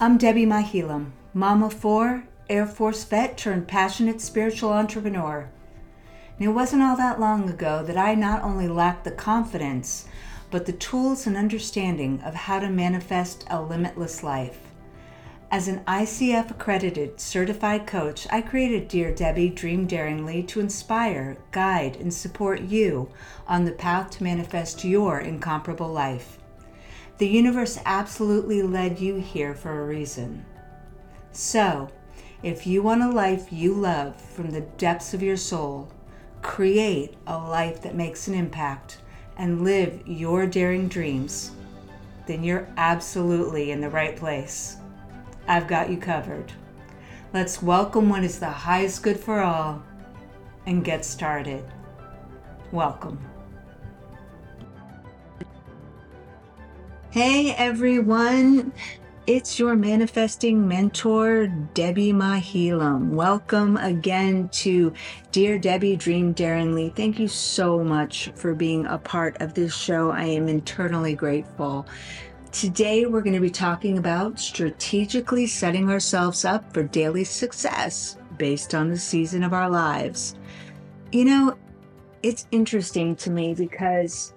I'm Debbi Mahilum, mom of four, Air Force vet turned passionate spiritual entrepreneur. And it wasn't all that long ago that I not only lacked the confidence, but the tools and understanding of how to manifest a limitless life. As an ICF accredited certified coach, I created Dear Debbi Dream Daringly to inspire, guide, and support you on the path to manifest your incomparable life. The universe absolutely led you here for a reason. So, if you want a life you love from the depths of your soul, create a life that makes an impact, and live your daring dreams, then you're absolutely in the right place. I've got you covered. Let's welcome what is the highest good for all and get started. Welcome. Hey everyone, it's your manifesting mentor, Debbi Mahilum. Welcome again to Dear Debbi Dream Daringly. Thank you so much for being a part of this show. I am internally grateful. Today, we're going to be talking about strategically setting ourselves up for daily success based on the season of our lives. You know, it's interesting to me because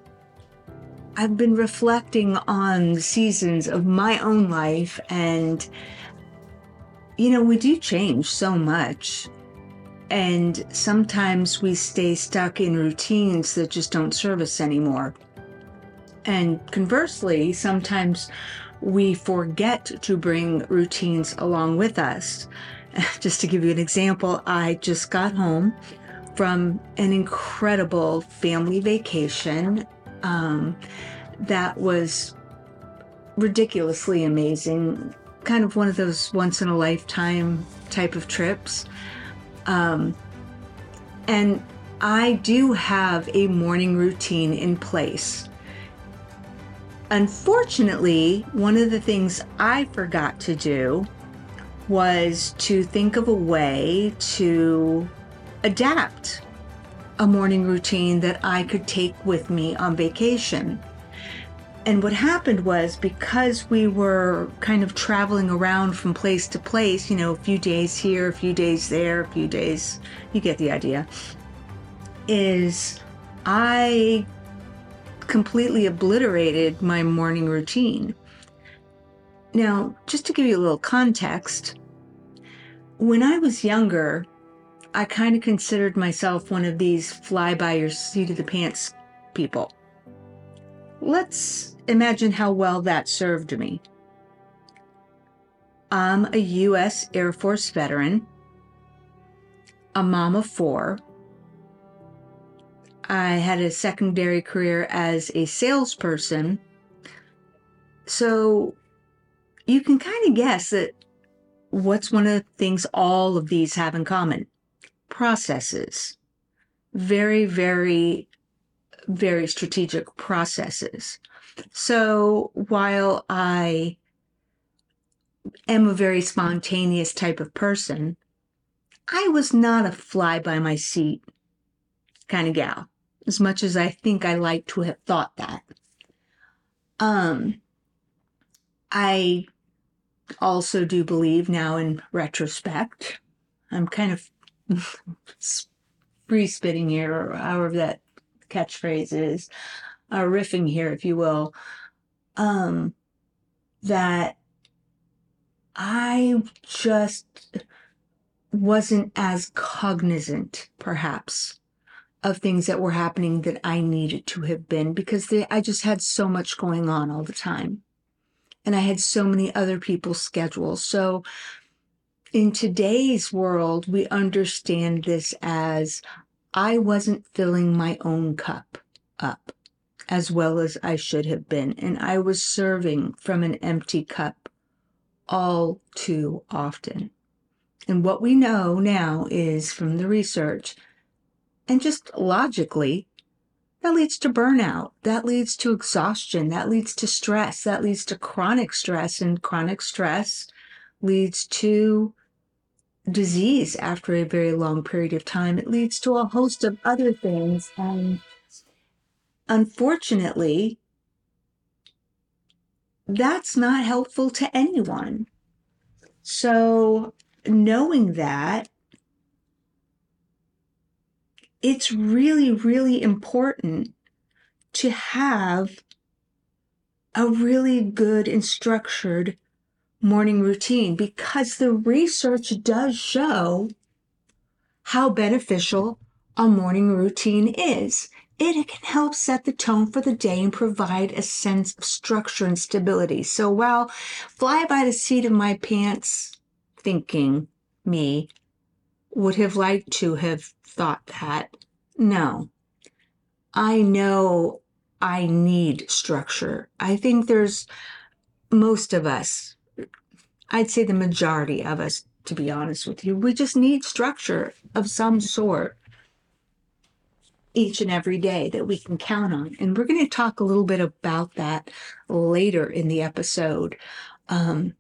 I've been reflecting on the seasons of my own life, and you know, we do change so much. And sometimes we stay stuck in routines that just don't serve us anymore. And conversely, sometimes we forget to bring routines along with us. Just to give you an example, I just got home from an incredible family vacation um, that was ridiculously amazing. Kind of one of those once in a lifetime type of trips. Um, and I do have a morning routine in place. Unfortunately, one of the things I forgot to do was to think of a way to adapt a morning routine that I could take with me on vacation. And what happened was because we were kind of traveling around from place to place, you know, a few days here, a few days there, a few days, you get the idea, is I completely obliterated my morning routine. Now, just to give you a little context, when I was younger, I kind of considered myself one of these fly by your seat of the pants people. Let's imagine how well that served me. I'm a U.S. Air Force veteran, a mom of four, I had a secondary career as a salesperson. So you can kind of guess that what's one of the things all of these have in common? Processes. Very, very, very strategic processes. So while I am a very spontaneous type of person, I was not a fly by my seat kind of gal as much as I think I like to have thought that. Um, I also do believe now in retrospect, I'm kind of free spitting here, or however that catchphrase is, uh, riffing here, if you will, um, that I just wasn't as cognizant, perhaps, of things that were happening that I needed to have been because they, I just had so much going on all the time. And I had so many other people's schedules. So in today's world, we understand this as I wasn't filling my own cup up as well as I should have been. And I was serving from an empty cup all too often. And what we know now is from the research and just logically, that leads to burnout. That leads to exhaustion. That leads to stress. That leads to chronic stress. And chronic stress leads to disease after a very long period of time. It leads to a host of other things. And unfortunately, that's not helpful to anyone. So, knowing that, it's really, really important to have a really good and structured morning routine because the research does show how beneficial a morning routine is. It can help set the tone for the day and provide a sense of structure and stability. So while fly by the seat of my pants thinking me would have liked to have thought that, no. I know I need structure. I think there's most of us, I'd say the majority of us, to be honest with you, we just need structure of some sort each and every day that we can count on. And we're going to talk a little bit about that later in the episode um,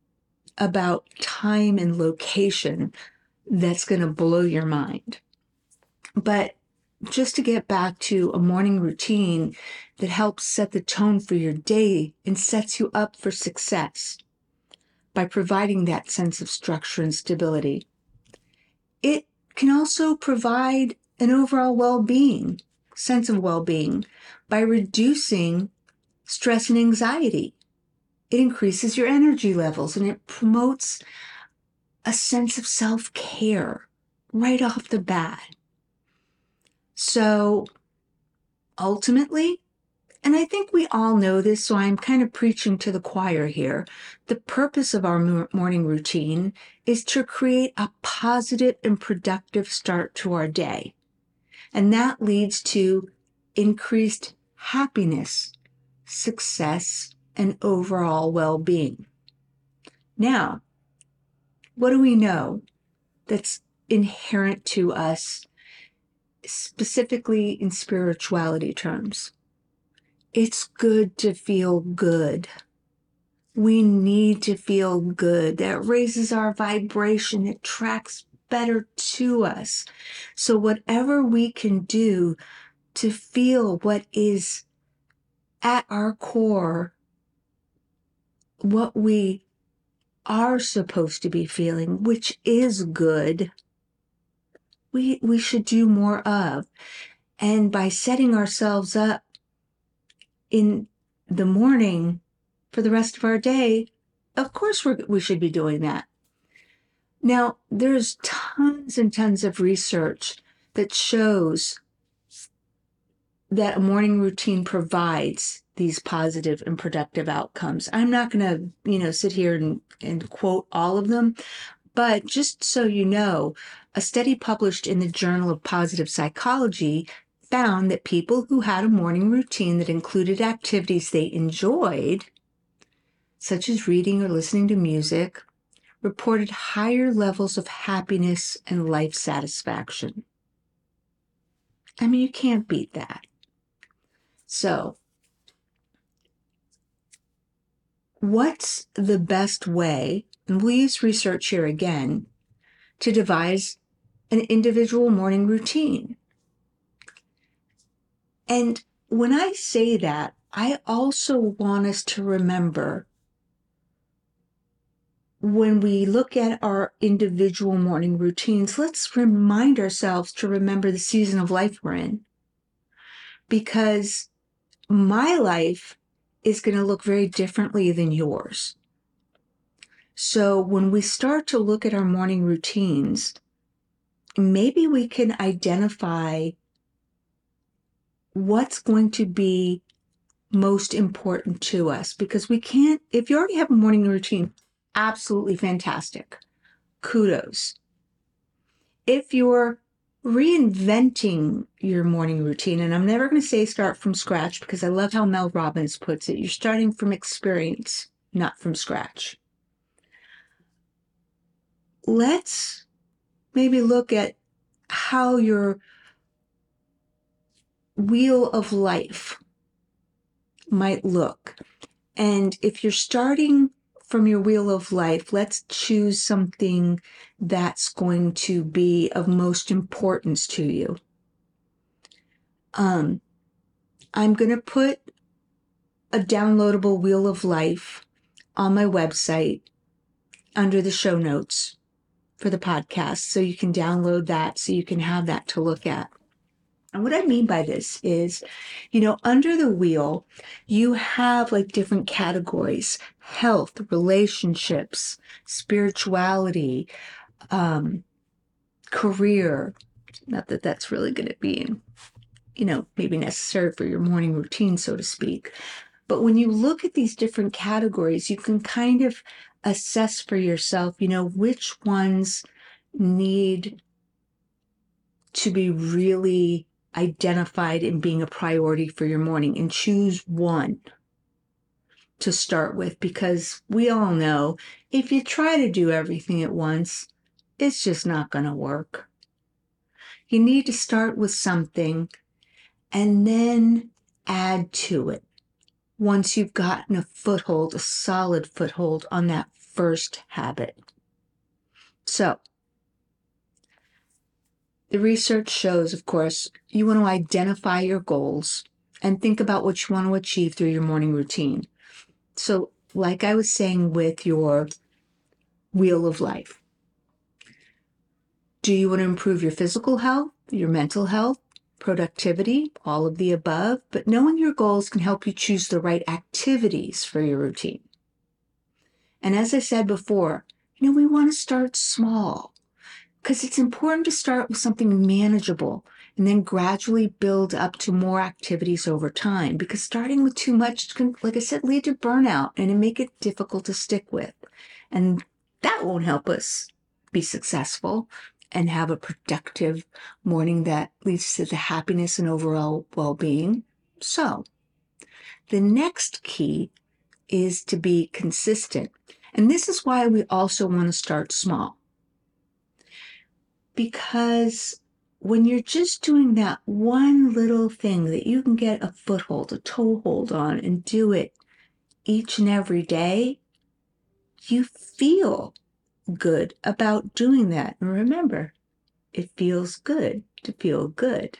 about time and location that's going to blow your mind. But just to get back to a morning routine that helps set the tone for your day and sets you up for success by providing that sense of structure and stability. It can also provide an overall well being, sense of well being, by reducing stress and anxiety. It increases your energy levels and it promotes a sense of self care right off the bat. So ultimately, and I think we all know this, so I'm kind of preaching to the choir here. The purpose of our morning routine is to create a positive and productive start to our day. And that leads to increased happiness, success, and overall well being. Now, what do we know that's inherent to us specifically in spirituality terms. It's good to feel good. We need to feel good. That raises our vibration. It tracks better to us. So, whatever we can do to feel what is at our core, what we are supposed to be feeling, which is good, we, we should do more of. And by setting ourselves up in the morning for the rest of our day, of course we should be doing that. Now, there's tons and tons of research that shows that a morning routine provides these positive and productive outcomes. I'm not going to, you know, sit here and, and quote all of them, but just so you know, a study published in the Journal of Positive Psychology found that people who had a morning routine that included activities they enjoyed, such as reading or listening to music, reported higher levels of happiness and life satisfaction. I mean, you can't beat that. So, what's the best way and we'll use research here again to devise an individual morning routine. And when I say that, I also want us to remember when we look at our individual morning routines, let's remind ourselves to remember the season of life we're in. Because my life is going to look very differently than yours. So when we start to look at our morning routines, maybe we can identify what's going to be most important to us because we can't, if you already have a morning routine, absolutely fantastic. Kudos. If you're reinventing your morning routine, and I'm never going to say start from scratch because I love how Mel Robbins puts it, you're starting from experience, not from scratch let's maybe look at how your wheel of life might look. And if you're starting from your wheel of life, let's choose something that's going to be of most importance to you. Um, I'm going to put a downloadable wheel of life on my website under the show notes for the podcast. So you can download that so you can have that to look at. And what I mean by this is, you know, under the wheel, you have like different categories health, relationships, spirituality, um, career. Not that that's really going to be, you know, maybe necessary for your morning routine, so to speak. But when you look at these different categories, you can kind of assess for yourself, you know, which ones need to be really identified in being a priority for your morning and choose one to start with because we all know if you try to do everything at once, it's just not going to work. You need to start with something and then add to it once you've gotten a foothold, a solid foothold on that first habit. So, the research shows, of course, you want to identify your goals and think about what you want to achieve through your morning routine. So, like I was saying with your wheel of life, do you want to improve your physical health, your mental health, productivity, all of the above? But knowing your goals can help you choose the right activities for your routine. And as I said before, you know, we want to start small because it's important to start with something manageable and then gradually build up to more activities over time because starting with too much can like i said lead to burnout and it make it difficult to stick with. And that won't help us be successful and have a productive morning that leads to the happiness and overall well-being. So the next key is to be consistent. And this is why we also want to start small because when you're just doing that one little thing that you can get a foothold, a toehold on, and do it each and every day, you feel good about doing that. And remember, it feels good to feel good.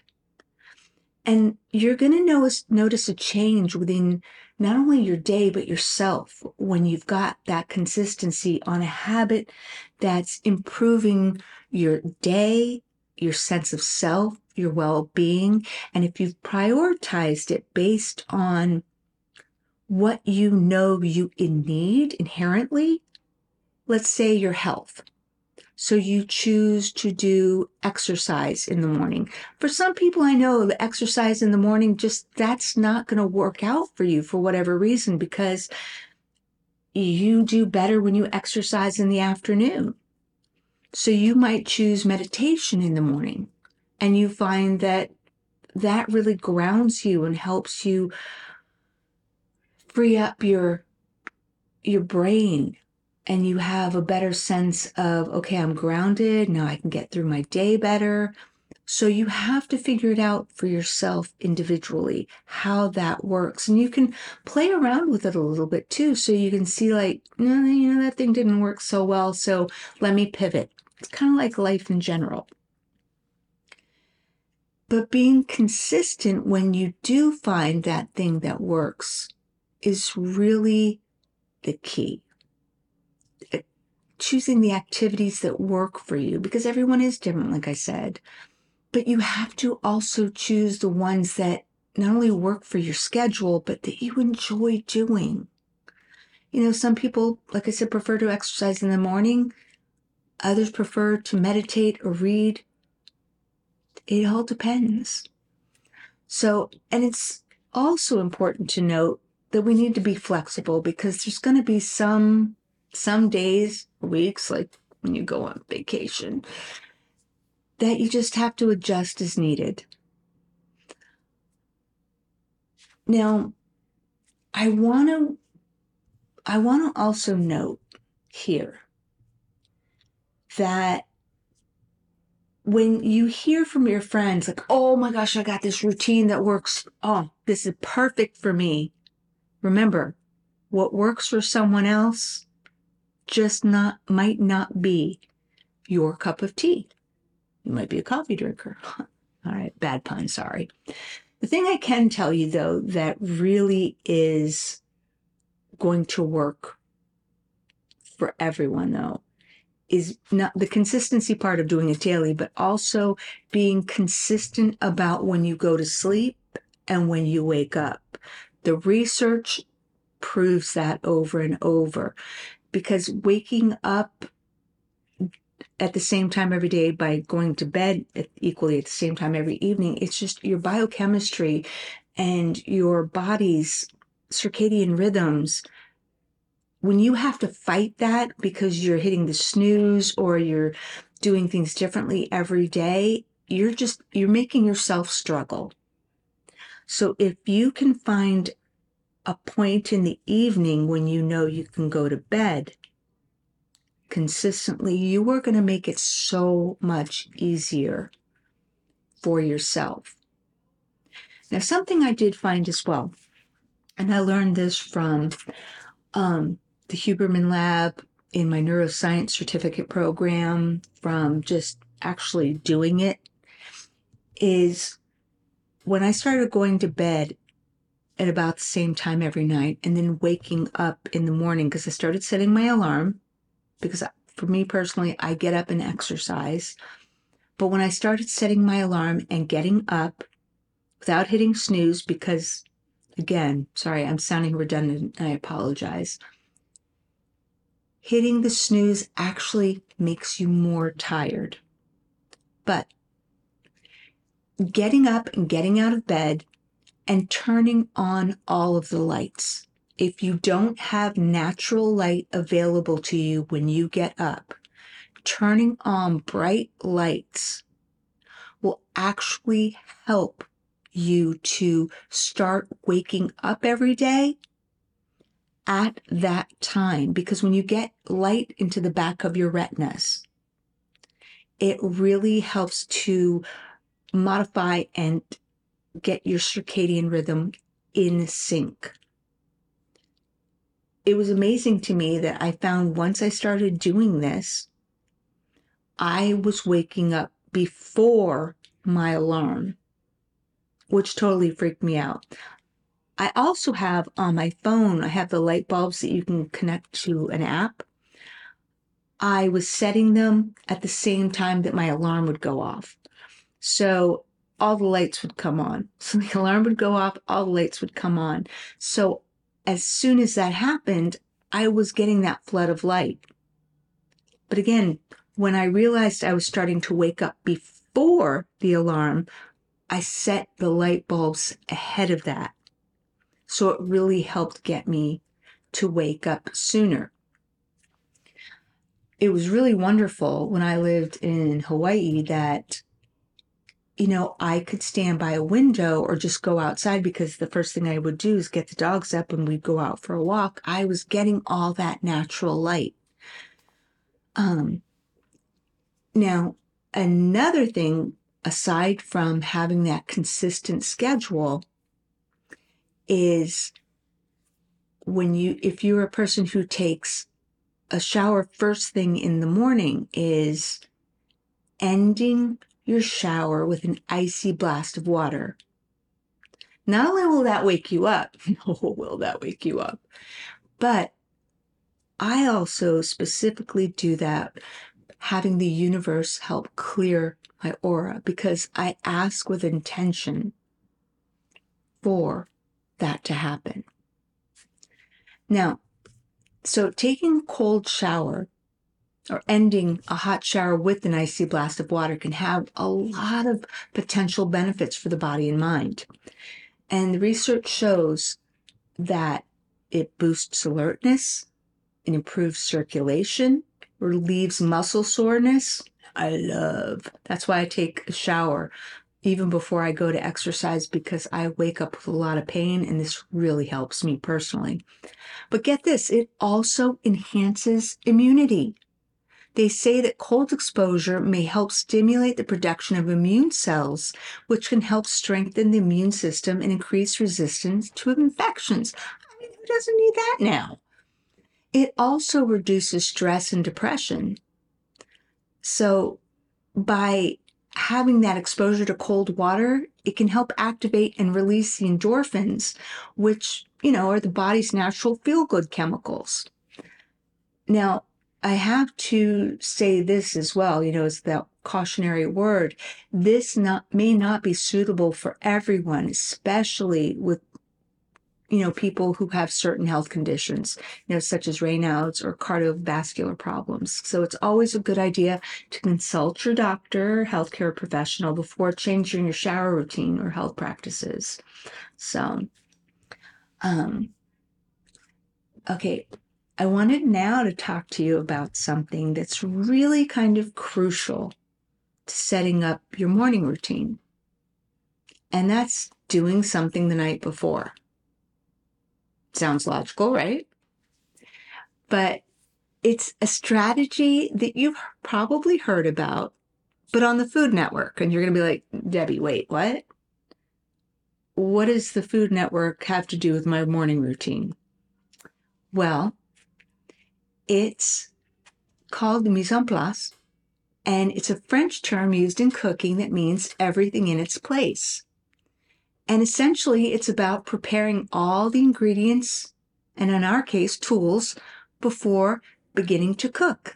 And you're going to notice, notice a change within not only your day, but yourself when you've got that consistency on a habit that's improving your day, your sense of self, your well being. And if you've prioritized it based on what you know you in need inherently, let's say your health. So you choose to do exercise in the morning. For some people I know the exercise in the morning just that's not going to work out for you for whatever reason because you do better when you exercise in the afternoon. So you might choose meditation in the morning and you find that that really grounds you and helps you free up your your brain and you have a better sense of okay i'm grounded now i can get through my day better so you have to figure it out for yourself individually how that works and you can play around with it a little bit too so you can see like no you know that thing didn't work so well so let me pivot it's kind of like life in general. But being consistent when you do find that thing that works is really the key. Choosing the activities that work for you because everyone is different, like I said. But you have to also choose the ones that not only work for your schedule, but that you enjoy doing. You know, some people, like I said, prefer to exercise in the morning. Others prefer to meditate or read. It all depends. So, and it's also important to note that we need to be flexible because there's going to be some some days, weeks like when you go on vacation that you just have to adjust as needed. Now, I want to I want to also note here that when you hear from your friends, like, oh my gosh, I got this routine that works. Oh, this is perfect for me. Remember, what works for someone else just not might not be your cup of tea. You might be a coffee drinker. All right, bad pun, sorry. The thing I can tell you though that really is going to work for everyone though is not the consistency part of doing it daily, but also being consistent about when you go to sleep and when you wake up. The research proves that over and over because waking up at the same time every day by going to bed equally at the same time every evening, it's just your biochemistry and your body's circadian rhythms when you have to fight that because you're hitting the snooze or you're doing things differently every day, you're just, you're making yourself struggle. So if you can find a point in the evening when you know you can go to bed consistently, you are going to make it so much easier for yourself. Now, something I did find as well, and I learned this from um, the Huberman Lab in my neuroscience certificate program from just actually doing it is when I started going to bed at about the same time every night and then waking up in the morning because I started setting my alarm because for me personally, I get up and exercise. But when I started setting my alarm and getting up without hitting snooze, because again, sorry, I'm sounding redundant, I apologize hitting the snooze actually makes you more tired. But getting up and getting out of bed and turning on all of the lights. If you don't have natural light available to you when you get up, turning on bright lights will actually help you to start waking up every day at that time because when you get light into the back of your retinas, it really helps to modify and get your circadian rhythm in sync. It was amazing to me that I found once I started doing this, I was waking up before my alarm, which totally freaked me out. I also have on my phone, I have the light bulbs that you can connect to an app. I was setting them at the same time that my alarm would go off. So all the lights would come on. So the alarm would go off, all the lights would come on. So as soon as that happened, I was getting that flood of light. But again, when I realized I was starting to wake up before the alarm, I set the light bulbs ahead of that. So it really helped get me to wake up sooner. It was really wonderful when I lived in Hawaii that, you know, I could stand by a window or just go outside because the first thing I would do is get the dogs up and we'd go out for a walk. I was getting all that natural light. Um, now, another thing aside from having that consistent schedule is when you if you're a person who takes a shower first thing in the morning is ending your shower with an icy blast of water. Not only will that wake you up, no, will that wake you up, but I also specifically do that having the universe help clear my aura because I ask with intention for that to happen. Now, so taking a cold shower or ending a hot shower with an icy blast of water can have a lot of potential benefits for the body and mind. And the research shows that it boosts alertness, it improves circulation, relieves muscle soreness. I love. That's why I take a shower even before I go to exercise because I wake up with a lot of pain and this really helps me personally. But get this, it also enhances immunity. They say that cold exposure may help stimulate the production of immune cells, which can help strengthen the immune system and increase resistance to infections. I mean, who doesn't need that now? It also reduces stress and depression. So, by having that exposure to cold water, it can help activate and release the endorphins, which, you know, are the body's natural feel good chemicals. Now, I have to say this as well, you know, it's that cautionary word. This not may not be suitable for everyone, especially with you know people who have certain health conditions, you know, such as Raynaud's or cardiovascular problems. So it's always a good idea to consult your doctor, healthcare professional before changing your shower routine or health practices. So, um, okay, I wanted now to talk to you about something that's really kind of crucial to setting up your morning routine. And that's doing something the night before. Sounds logical, right? But it's a strategy that you've probably heard about, but on the Food Network. And you're going to be like, Debbi, wait, what? What does the Food Network have to do with my morning routine? Well, it's called mise en place, and it's a French term used in cooking that means everything in its place. And essentially, it's about preparing all the ingredients, and in our case, tools, before beginning to cook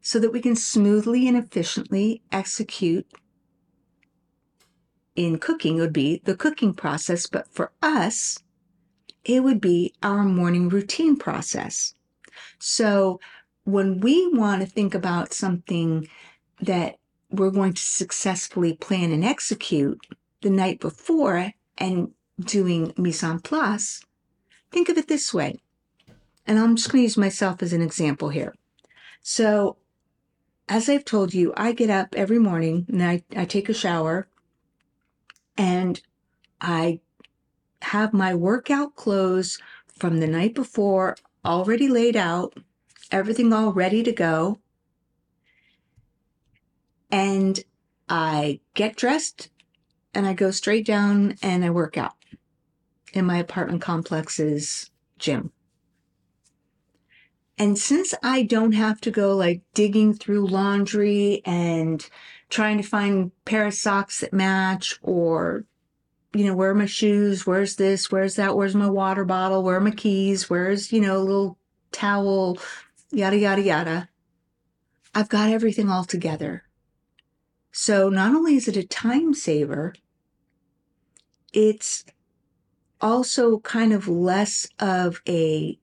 so that we can smoothly and efficiently execute in cooking would be the cooking process, but for us, it would be our morning routine process. So when we want to think about something that we're going to successfully plan and execute the night before and doing mise en place, think of it this way. And I'm just going to use myself as an example here. So, as I've told you, I get up every morning and I, I take a shower and I have my workout clothes from the night before already laid out, everything all ready to go. And I get dressed and I go straight down and I work out in my apartment complex's gym. And since I don't have to go like digging through laundry and trying to find pair of socks that match or you know, where are my shoes? Where's this? Where's that? Where's my water bottle? Where are my keys? Where's, you know, a little towel? Yada, yada, yada. I've got everything all together. So not only is it a time saver, it's also kind of less of a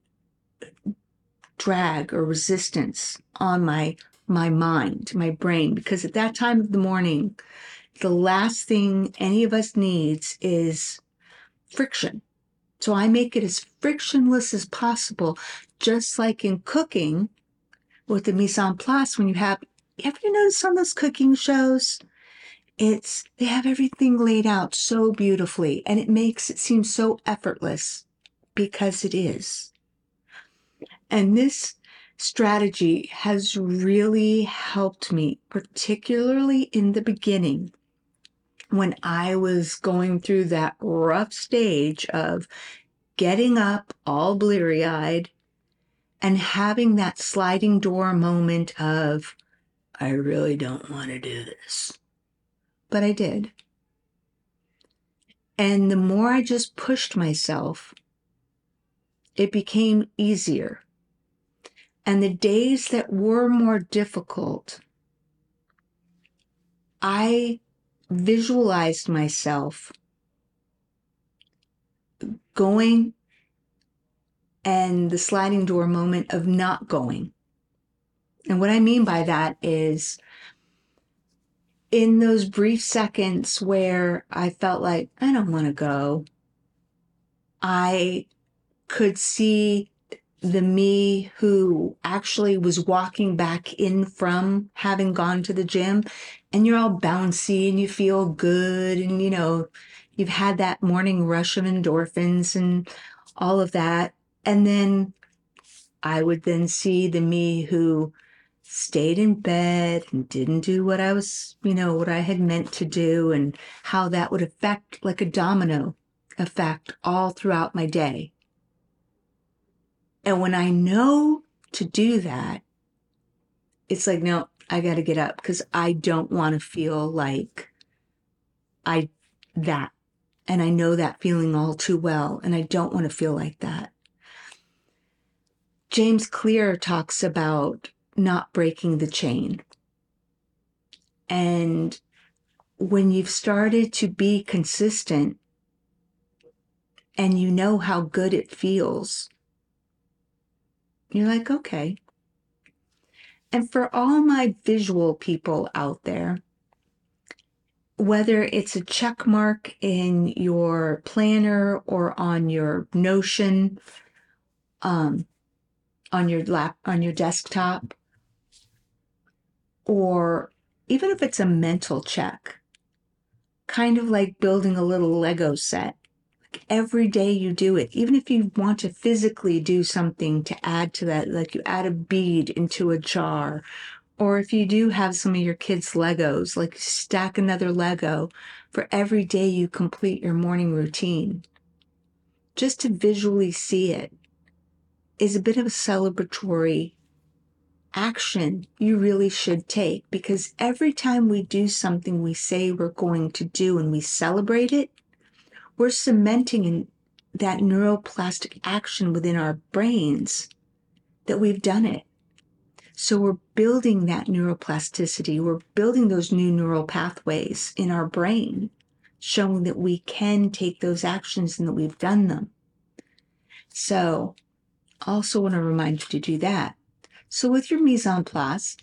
drag or resistance on my my mind, my brain, because at that time of the morning, the last thing any of us needs is friction. So I make it as frictionless as possible, just like in cooking with the mise en place. When you have, have you noticed on those cooking shows? It's, they have everything laid out so beautifully and it makes it seem so effortless because it is. And this strategy has really helped me, particularly in the beginning when I was going through that rough stage of getting up all bleary eyed and having that sliding door moment of, I really don't want to do this. But I did. And the more I just pushed myself, it became easier. And the days that were more difficult, I visualized myself going and the sliding door moment of not going. And what I mean by that is in those brief seconds where I felt like I don't want to go, I could see the me who actually was walking back in from having gone to the gym and you're all bouncy and you feel good and you know you've had that morning rush of endorphins and all of that. And then i would then see the me who stayed in bed and didn't do what i was you know what i had meant to do and how that would affect like a domino effect all throughout my day and when I know to do that, it's like, no, I got to get up because I don't want to feel like I that. And I know that feeling all too well. And I don't want to feel like that. James Clear talks about not breaking the chain. And when you've started to be consistent and you know how good it feels, you're like, okay. And for all my visual people out there, whether it's a check mark in your planner or on your Notion, um, on your lap, on your desktop, or even if it's a mental check, kind of like building a little Lego set. Every day you do it, even if you want to physically do something to add to that, like you add a bead into a jar, or if you do have some of your kids' Legos, like stack another Lego for every day you complete your morning routine. Just to visually see it is a bit of a celebratory action you really should take because every time we do something we say we're going to do and we celebrate it, we're cementing in that neuroplastic action within our brains that we've done it. So we're building that neuroplasticity, we're building those new neural pathways in our brain, showing that we can take those actions and that we've done them. So, also want to remind you to do that. So, with your mise en place,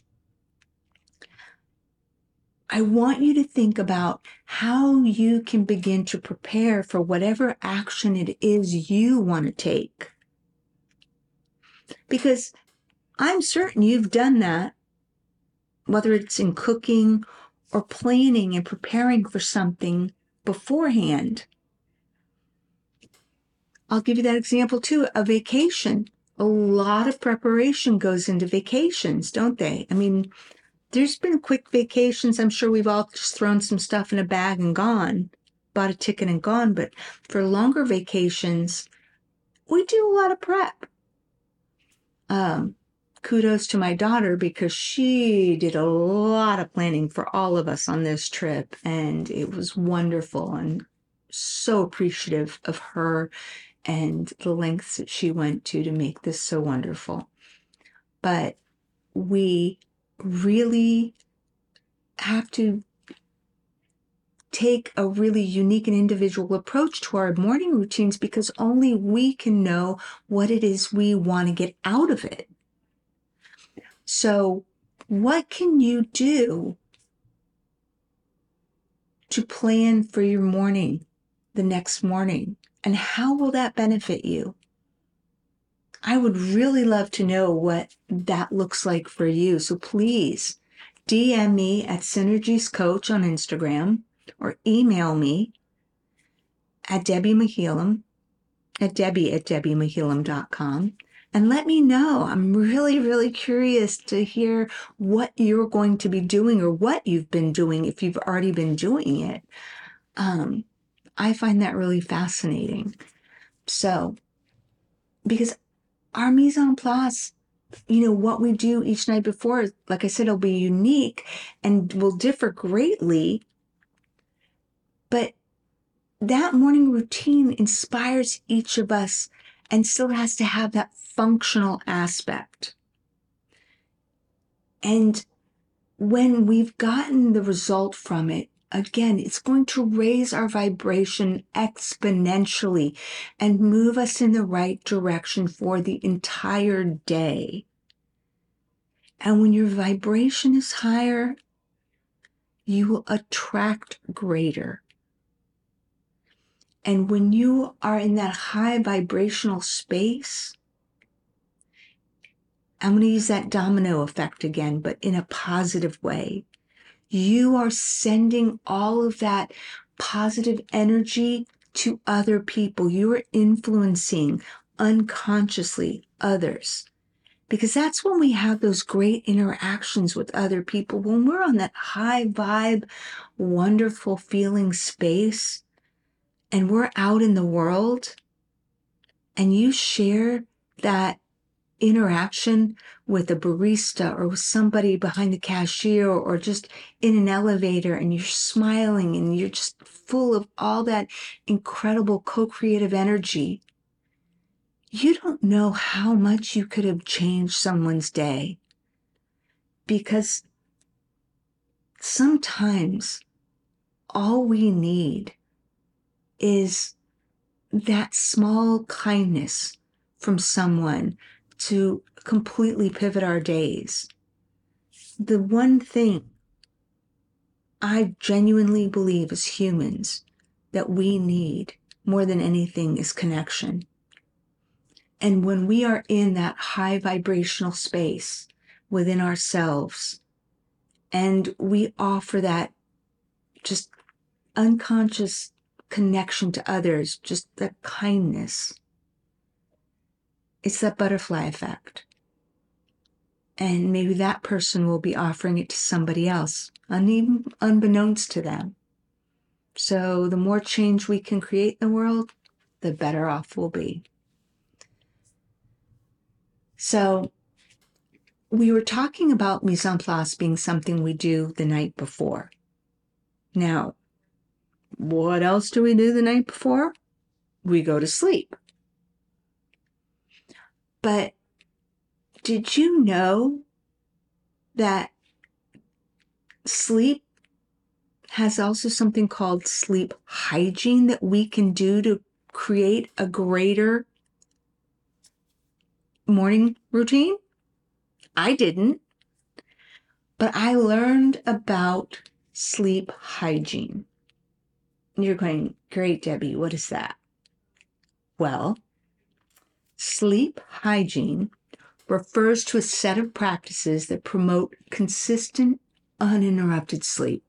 I want you to think about how you can begin to prepare for whatever action it is you want to take. Because I'm certain you've done that, whether it's in cooking or planning and preparing for something beforehand. I'll give you that example too a vacation. A lot of preparation goes into vacations, don't they? I mean, there's been quick vacations. I'm sure we've all just thrown some stuff in a bag and gone, bought a ticket and gone. But for longer vacations, we do a lot of prep. Um, kudos to my daughter because she did a lot of planning for all of us on this trip and it was wonderful and so appreciative of her and the lengths that she went to to make this so wonderful. But we really have to take a really unique and individual approach to our morning routines because only we can know what it is we want to get out of it. So, what can you do to plan for your morning the next morning? And how will that benefit you? I would really love to know what that looks like for you. So please DM me at Synergies Coach on Instagram or email me at Debbi Mahilum at Debbi at DebbiMahilum.com and let me know. I'm really, really curious to hear what you're going to be doing or what you've been doing if you've already been doing it. Um, I find that really fascinating. So, because our mise en place, you know, what we do each night before, like I said, it'll be unique and will differ greatly. But that morning routine inspires each of us and still has to have that functional aspect. And when we've gotten the result from it, again, it's going to raise our vibration exponentially and move us in the right direction for the entire day. And when your vibration is higher, you will attract greater. And when you are in that high vibrational space, I'm going to use that domino effect again, but in a positive way. You are sending all of that positive energy to other people. You are influencing unconsciously others. Because that's when we have those great interactions with other people. When we're on that high vibe, wonderful feeling space, and we're out in the world, and you share that interaction with a barista or with somebody behind the cashier or just in an elevator and you're smiling and you're just full of all that incredible co-creative energy you don't know how much you could have changed someone's day. Because sometimes all we need is that small kindness from someone to completely pivot our days. The one thing I genuinely believe as humans that we need more than anything is connection. And when we are in that high vibrational space within ourselves and we offer that just unconscious connection to others, just the kindness. It's that butterfly effect. And maybe that person will be offering it to somebody else, un- unbeknownst to them. So the more change we can create in the world, the better off we'll be. So we were talking about mise en place being something we do the night before. Now, what else do we do the night before? We go to sleep. But did you know that sleep has also something called sleep hygiene that we can do to create a greater morning routine? I didn't, but I learned about sleep hygiene. You're going, great, Debbi, what is that? Well, sleep hygiene refers to a set of practices that promote consistent, uninterrupted sleep.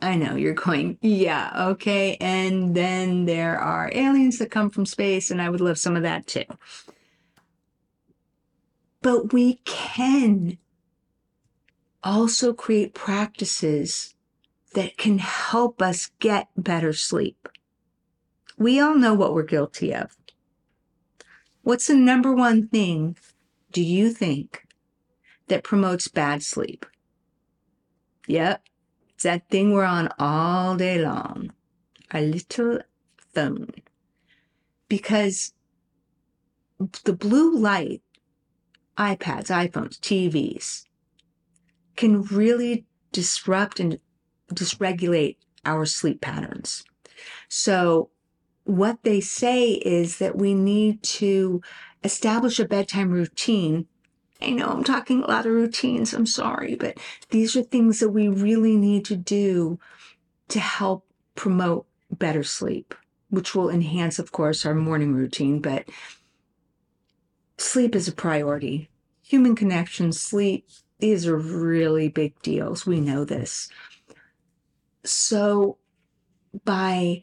I know you're going, yeah, okay. And then there are aliens that come from space, and I would love some of that too. But we can also create practices that can help us get better sleep. We all know what we're guilty of. What's the number one thing do you think that promotes bad sleep? Yep, it's that thing we're on all day long, our little phone. Because the blue light, iPads, iPhones, TVs, can really disrupt and dysregulate our sleep patterns. So, what they say is that we need to establish a bedtime routine. I know I'm talking a lot of routines, I'm sorry, but these are things that we really need to do to help promote better sleep, which will enhance, of course, our morning routine. But sleep is a priority. Human connection, sleep, these are really big deals. We know this. So, by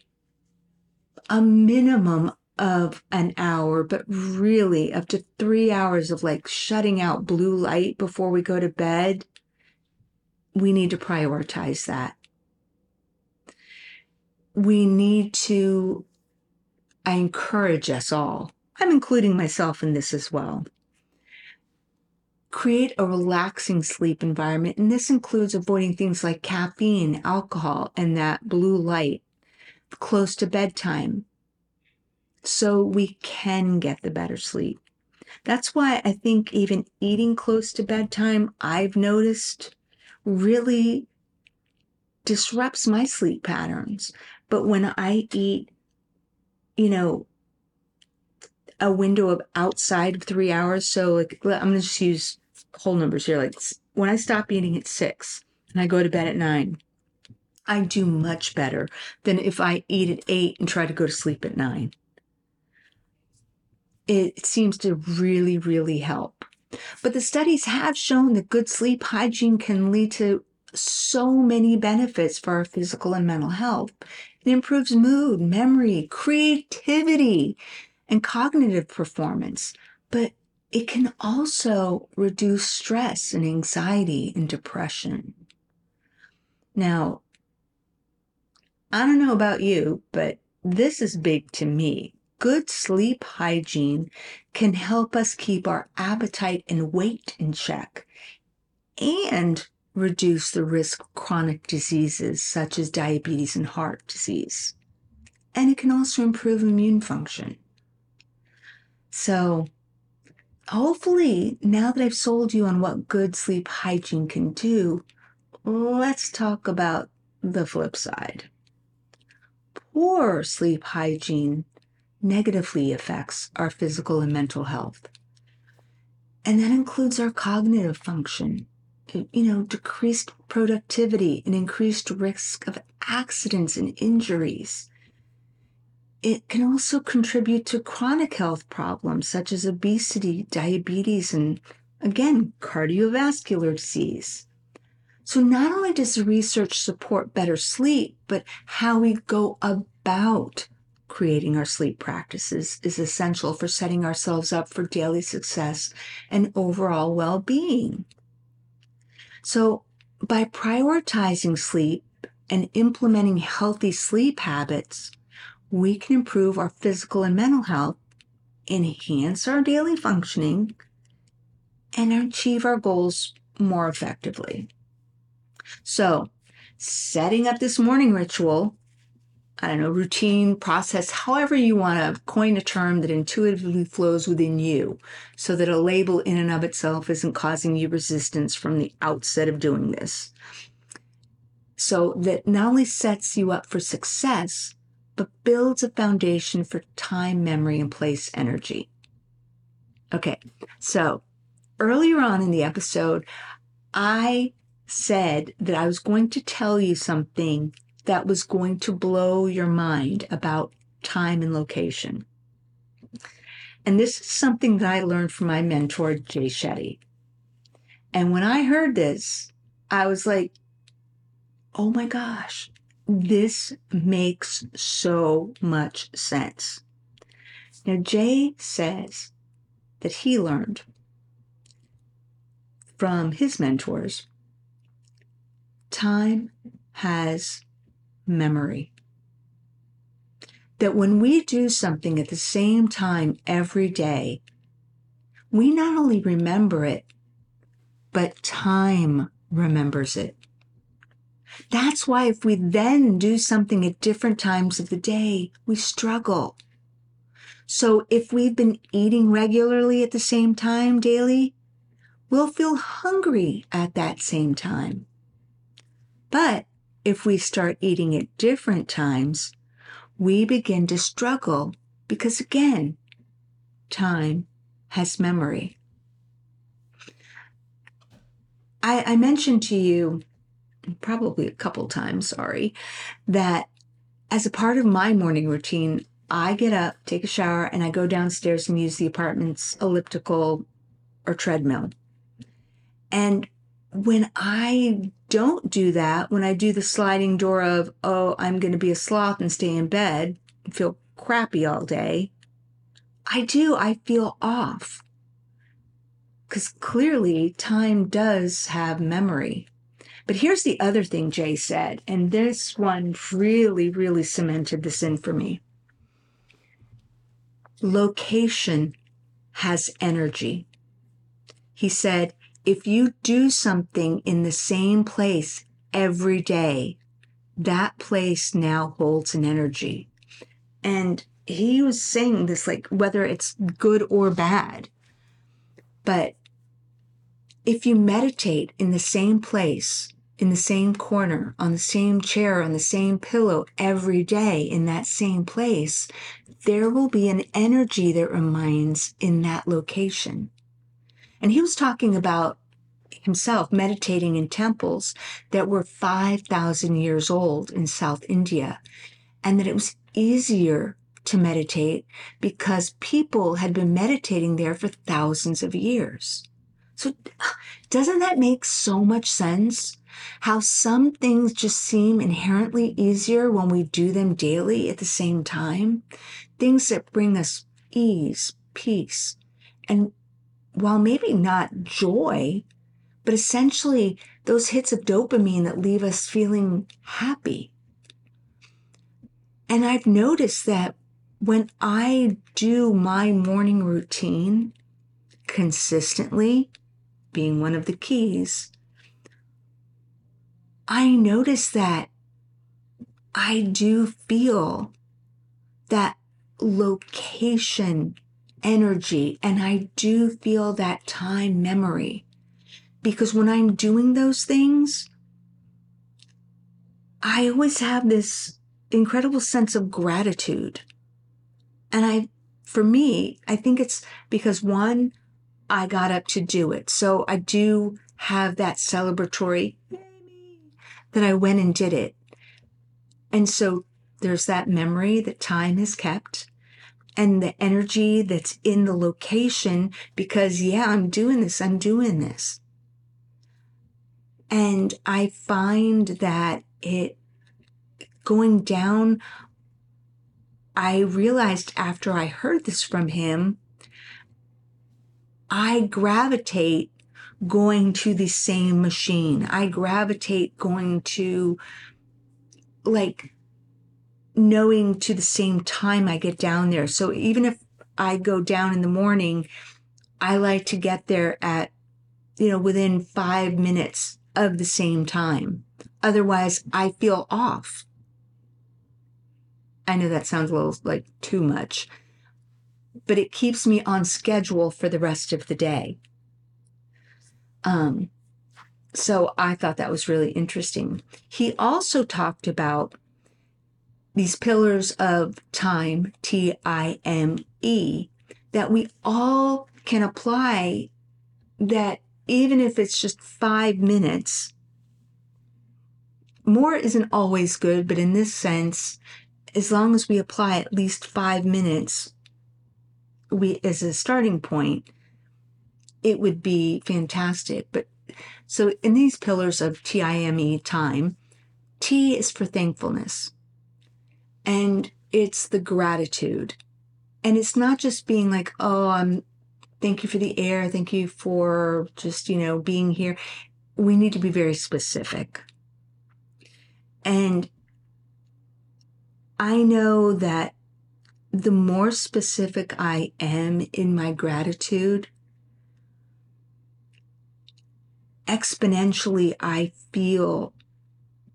a minimum of an hour, but really up to three hours of like shutting out blue light before we go to bed, we need to prioritize that. We need to, I encourage us all, I'm including myself in this as well, create a relaxing sleep environment. And this includes avoiding things like caffeine, alcohol, and that blue light close to bedtime so we can get the better sleep. That's why I think even eating close to bedtime, I've noticed really disrupts my sleep patterns. But when I eat, you know, a window of outside of three hours, so like I'm gonna just use whole numbers here. Like when I stop eating at six and I go to bed at nine, I do much better than if I eat at eight and try to go to sleep at nine. It seems to really, really help. But the studies have shown that good sleep hygiene can lead to so many benefits for our physical and mental health. It improves mood, memory, creativity, and cognitive performance. But it can also reduce stress and anxiety and depression. Now, I don't know about you, but this is big to me. Good sleep hygiene can help us keep our appetite and weight in check and reduce the risk of chronic diseases such as diabetes and heart disease. And it can also improve immune function. So, hopefully, now that I've sold you on what good sleep hygiene can do, let's talk about the flip side. Poor sleep hygiene negatively affects our physical and mental health. And that includes our cognitive function, you know, decreased productivity and increased risk of accidents and injuries. It can also contribute to chronic health problems such as obesity, diabetes, and again, cardiovascular disease. So, not only does the research support better sleep, but how we go about creating our sleep practices is essential for setting ourselves up for daily success and overall well being. So, by prioritizing sleep and implementing healthy sleep habits, we can improve our physical and mental health, enhance our daily functioning, and achieve our goals more effectively. So, setting up this morning ritual, I don't know, routine, process, however you want to coin a term that intuitively flows within you so that a label in and of itself isn't causing you resistance from the outset of doing this. So that not only sets you up for success, but builds a foundation for time, memory, and place energy. Okay, so earlier on in the episode, I said that I was going to tell you something that was going to blow your mind about time and location. And this is something that I learned from my mentor, Jay Shetty. And when I heard this, I was like, oh my gosh, this makes so much sense. Now, Jay says that he learned from his mentors time has memory. That when we do something at the same time every day, we not only remember it, but time remembers it. That's why if we then do something at different times of the day, we struggle. So if we've been eating regularly at the same time daily, we'll feel hungry at that same time. But if we start eating at different times, we begin to struggle because again, time has memory. I, I mentioned to you probably a couple times, sorry, that as a part of my morning routine, I get up, take a shower, and I go downstairs and use the apartment's elliptical or treadmill. And when I don't do that, when I do the sliding door of, oh, I'm going to be a sloth and stay in bed and feel crappy all day, I do, I feel off. Because clearly time does have memory. But here's the other thing Jay said, and this one really, really cemented this in for me. Location has energy. He said, if you do something in the same place every day, that place now holds an energy. And he was saying this like whether it's good or bad. But if you meditate in the same place in the same corner, on the same chair, on the same pillow every day in that same place, there will be an energy that remains in that location. And he was talking about himself meditating in temples that were 5,000 years old in South India, and that it was easier to meditate because people had been meditating there for thousands of years. So, doesn't that make so much sense? How some things just seem inherently easier when we do them daily at the same time. Things that bring us ease, peace, and while maybe not joy, but essentially those hits of dopamine that leave us feeling happy. And I've noticed that when I do my morning routine consistently, being one of the keys, I notice that I do feel that location energy and I do feel that time memory. Because when I'm doing those things, I always have this incredible sense of gratitude. And I, for me, I think it's because one, I got up to do it. So I do have that celebratory that I went and did it. And so there's that memory that time has kept and the energy that's in the location because, yeah, I'm doing this, I'm doing this. And I find that it going down, I realized after I heard this from him, I gravitate going to the same machine. I gravitate going to like knowing to the same time I get down there. So even if I go down in the morning, I like to get there at, you know, within five minutes of the same time. Otherwise, I feel off. I know that sounds a little like too much, but it keeps me on schedule for the rest of the day. Um, so I thought that was really interesting. He also talked about these pillars of time, T I M E, that we all can apply that even if it's just five minutes, more isn't always good, but in this sense, as long as we apply at least five minutes, we as a starting point, it would be fantastic. But so in these pillars of TIME time, T is for thankfulness and it's the gratitude. And it's not just being like, oh, I'm thank you for the air, thank you for just, you know, being here. We need to be very specific. And I know that the more specific I am in my gratitude, exponentially I feel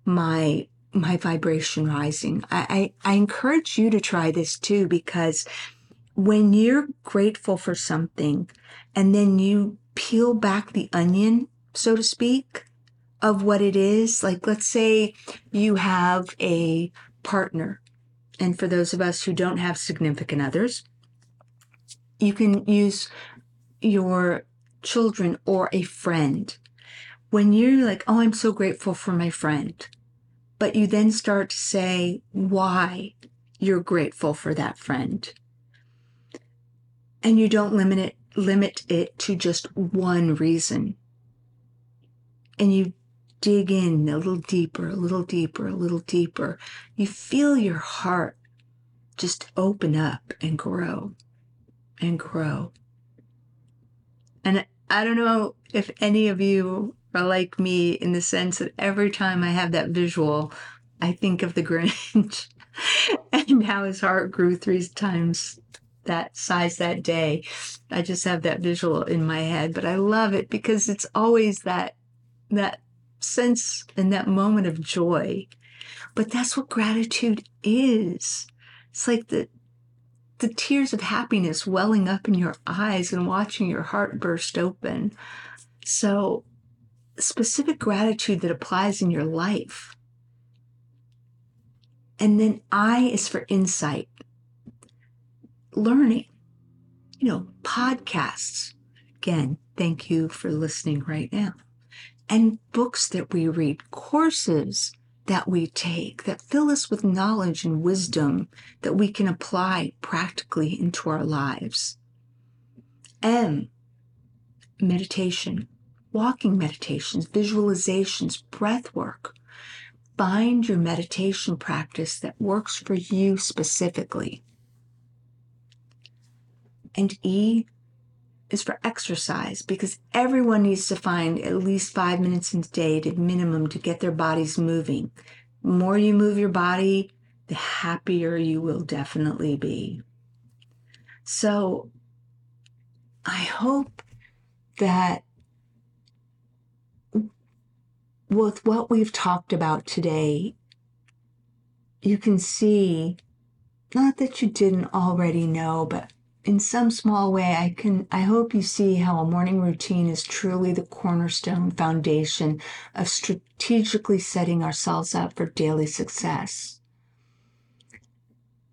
my my vibration rising. I, I, I encourage you to try this too because when you're grateful for something and then you peel back the onion, so to speak, of what it is, like let's say you have a partner, and for those of us who don't have significant others, you can use your children or a friend. When you're like, oh, I'm so grateful for my friend but you then start to say why you're grateful for that friend. And you don't limit it, limit it to just one reason. And you dig in a little deeper, a little deeper, a little deeper. You feel your heart just open up and grow and grow. And I don't know if any of you are like me in the sense that every time I have that visual, I think of the Grinch and how his heart grew three times that size that day. I just have that visual in my head, but I love it because it's always that that sense and that moment of joy. But that's what gratitude is. It's like the the tears of happiness welling up in your eyes and watching your heart burst open. So specific gratitude that applies in your life. And then I is for insight, learning, you know, podcasts. Again, thank you for listening right now. And books that we read, courses that we take that fill us with knowledge and wisdom that we can apply practically into our lives. M, meditation walking meditations, visualizations, breath work. Find your meditation practice that works for you specifically. And E is for exercise because everyone needs to find at least five minutes in a day at minimum to get their bodies moving. The more you move your body, the happier you will definitely be. So I hope that with what we've talked about today, you can see, not that you didn't already know, but in some small way, I can I hope you see how a morning routine is truly the cornerstone foundation of strategically setting ourselves up for daily success.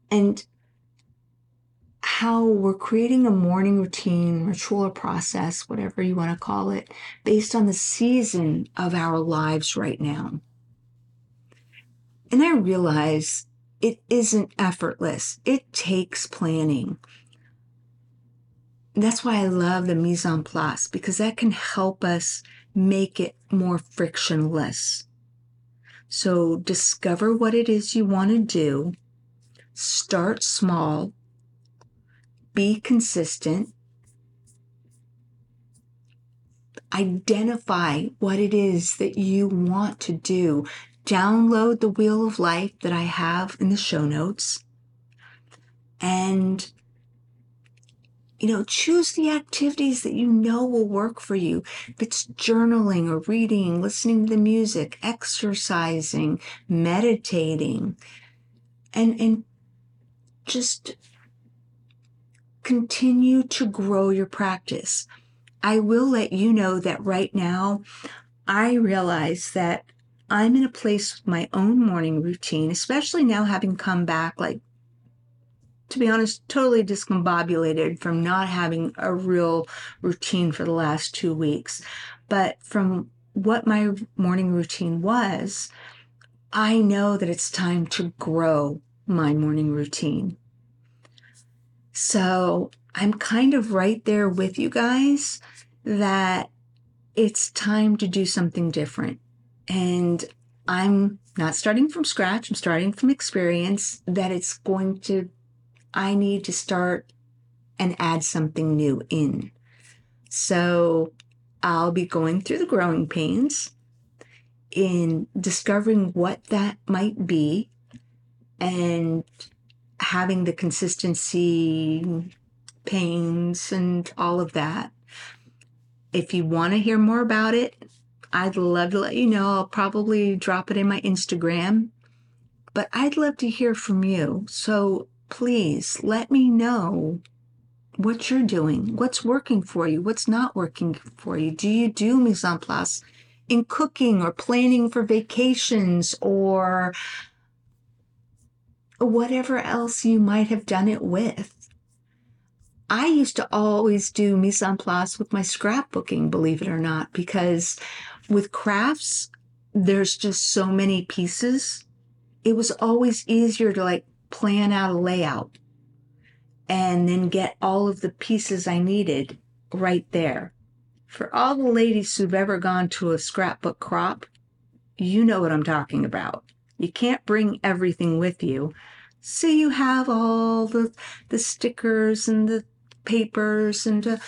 And how we're creating a morning routine, ritual, or process, whatever you want to call it, based on the season of our lives right now. And I realize it isn't effortless, it takes planning that's why I love the mise en place because that can help us make it more frictionless. So discover what it is you want to do, start small, be consistent, identify what it is that you want to do. Download the Wheel of Life that I have in the show notes and you know, choose the activities that you know will work for you. If it's journaling or reading, listening to the music, exercising, meditating, and, and just continue to grow your practice. I will let you know that right now, I realize that I'm in a place with my own morning routine, especially now having come back like to be honest, totally discombobulated from not having a real routine for the last two weeks. But from what my morning routine was, I know that it's time to grow my morning routine. So I'm kind of right there with you guys that it's time to do something different. And I'm not starting from scratch, I'm starting from experience that it's going to I need to start and add something new in. So I'll be going through the growing pains in discovering what that might be and having the consistency pains and all of that. If you want to hear more about it, I'd love to let you know. I'll probably drop it in my Instagram, but I'd love to hear from you. So please let me know what you're doing, what's working for you, what's not working for you. Do you do mise en place in cooking or planning for vacations or whatever else you might have done it with? I used to always do mise en place with my scrapbooking, believe it or not, because with crafts, there's just so many pieces. It was always easier to like plan out a layout and then get all of the pieces I needed right there. For all the ladies who've ever gone to a scrapbook crop, you know what I'm talking about. You can't bring everything with you. So you have all the, the stickers and the papers and the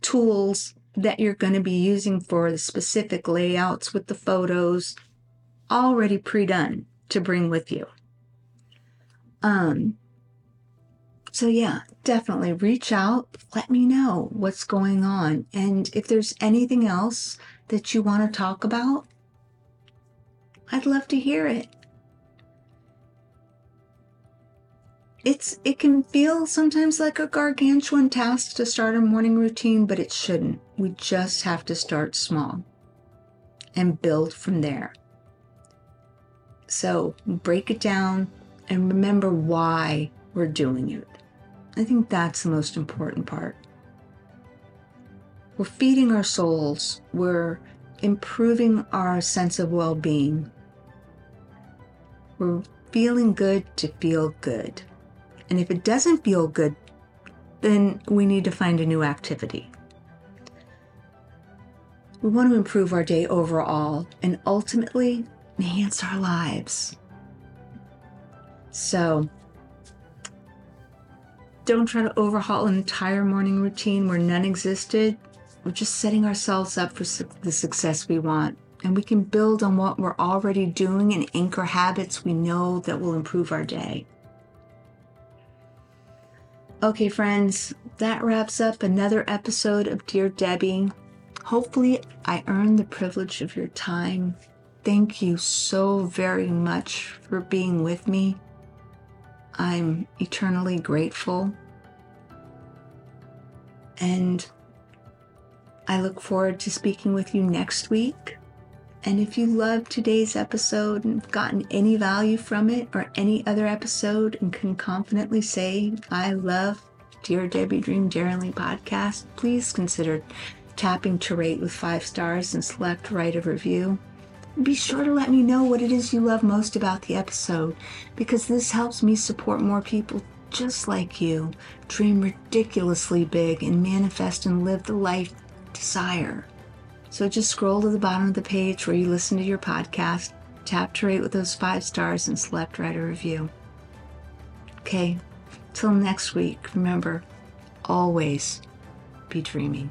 tools that you're going to be using for the specific layouts with the photos already pre-done to bring with you. Um, so yeah, definitely reach out. Let me know what's going on. And if there's anything else that you want to talk about, I'd love to hear it. It's it can feel sometimes like a gargantuan task to start a morning routine, but it shouldn't. We just have to start small and build from there. So break it down, and remember why we're doing it. I think that's the most important part. We're feeding our souls, we're improving our sense of well being. We're feeling good to feel good. And if it doesn't feel good, then we need to find a new activity. We want to improve our day overall and ultimately enhance our lives. So don't try to overhaul an entire morning routine where none existed. We're just setting ourselves up for su- the success we want. And we can build on what we're already doing and anchor habits we know that will improve our day. Okay, friends, that wraps up another episode of Dear Debbi. Hopefully, I earned the privilege of your time. Thank you so very much for being with me. I'm eternally grateful. And I look forward to speaking with you next week. And if you loved today's episode and gotten any value from it or any other episode and can confidently say, I love Dear Debbi Dream Daringly podcast, please consider tapping to rate with five stars and select write a review. Be sure to let me know what it is you love most about the episode because this helps me support more people just like you dream ridiculously big and manifest and live the life desire. So just scroll to the bottom of the page where you listen to your podcast, tap to rate with those five stars, and select write a review. Okay, till next week, remember, always be dreaming.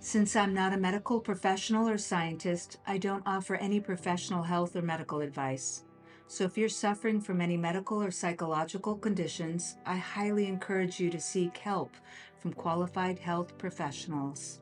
Since I'm not a medical professional or scientist, I don't offer any professional health or medical advice. So if you're suffering from any medical or psychological conditions, I highly encourage you to seek help from qualified health professionals.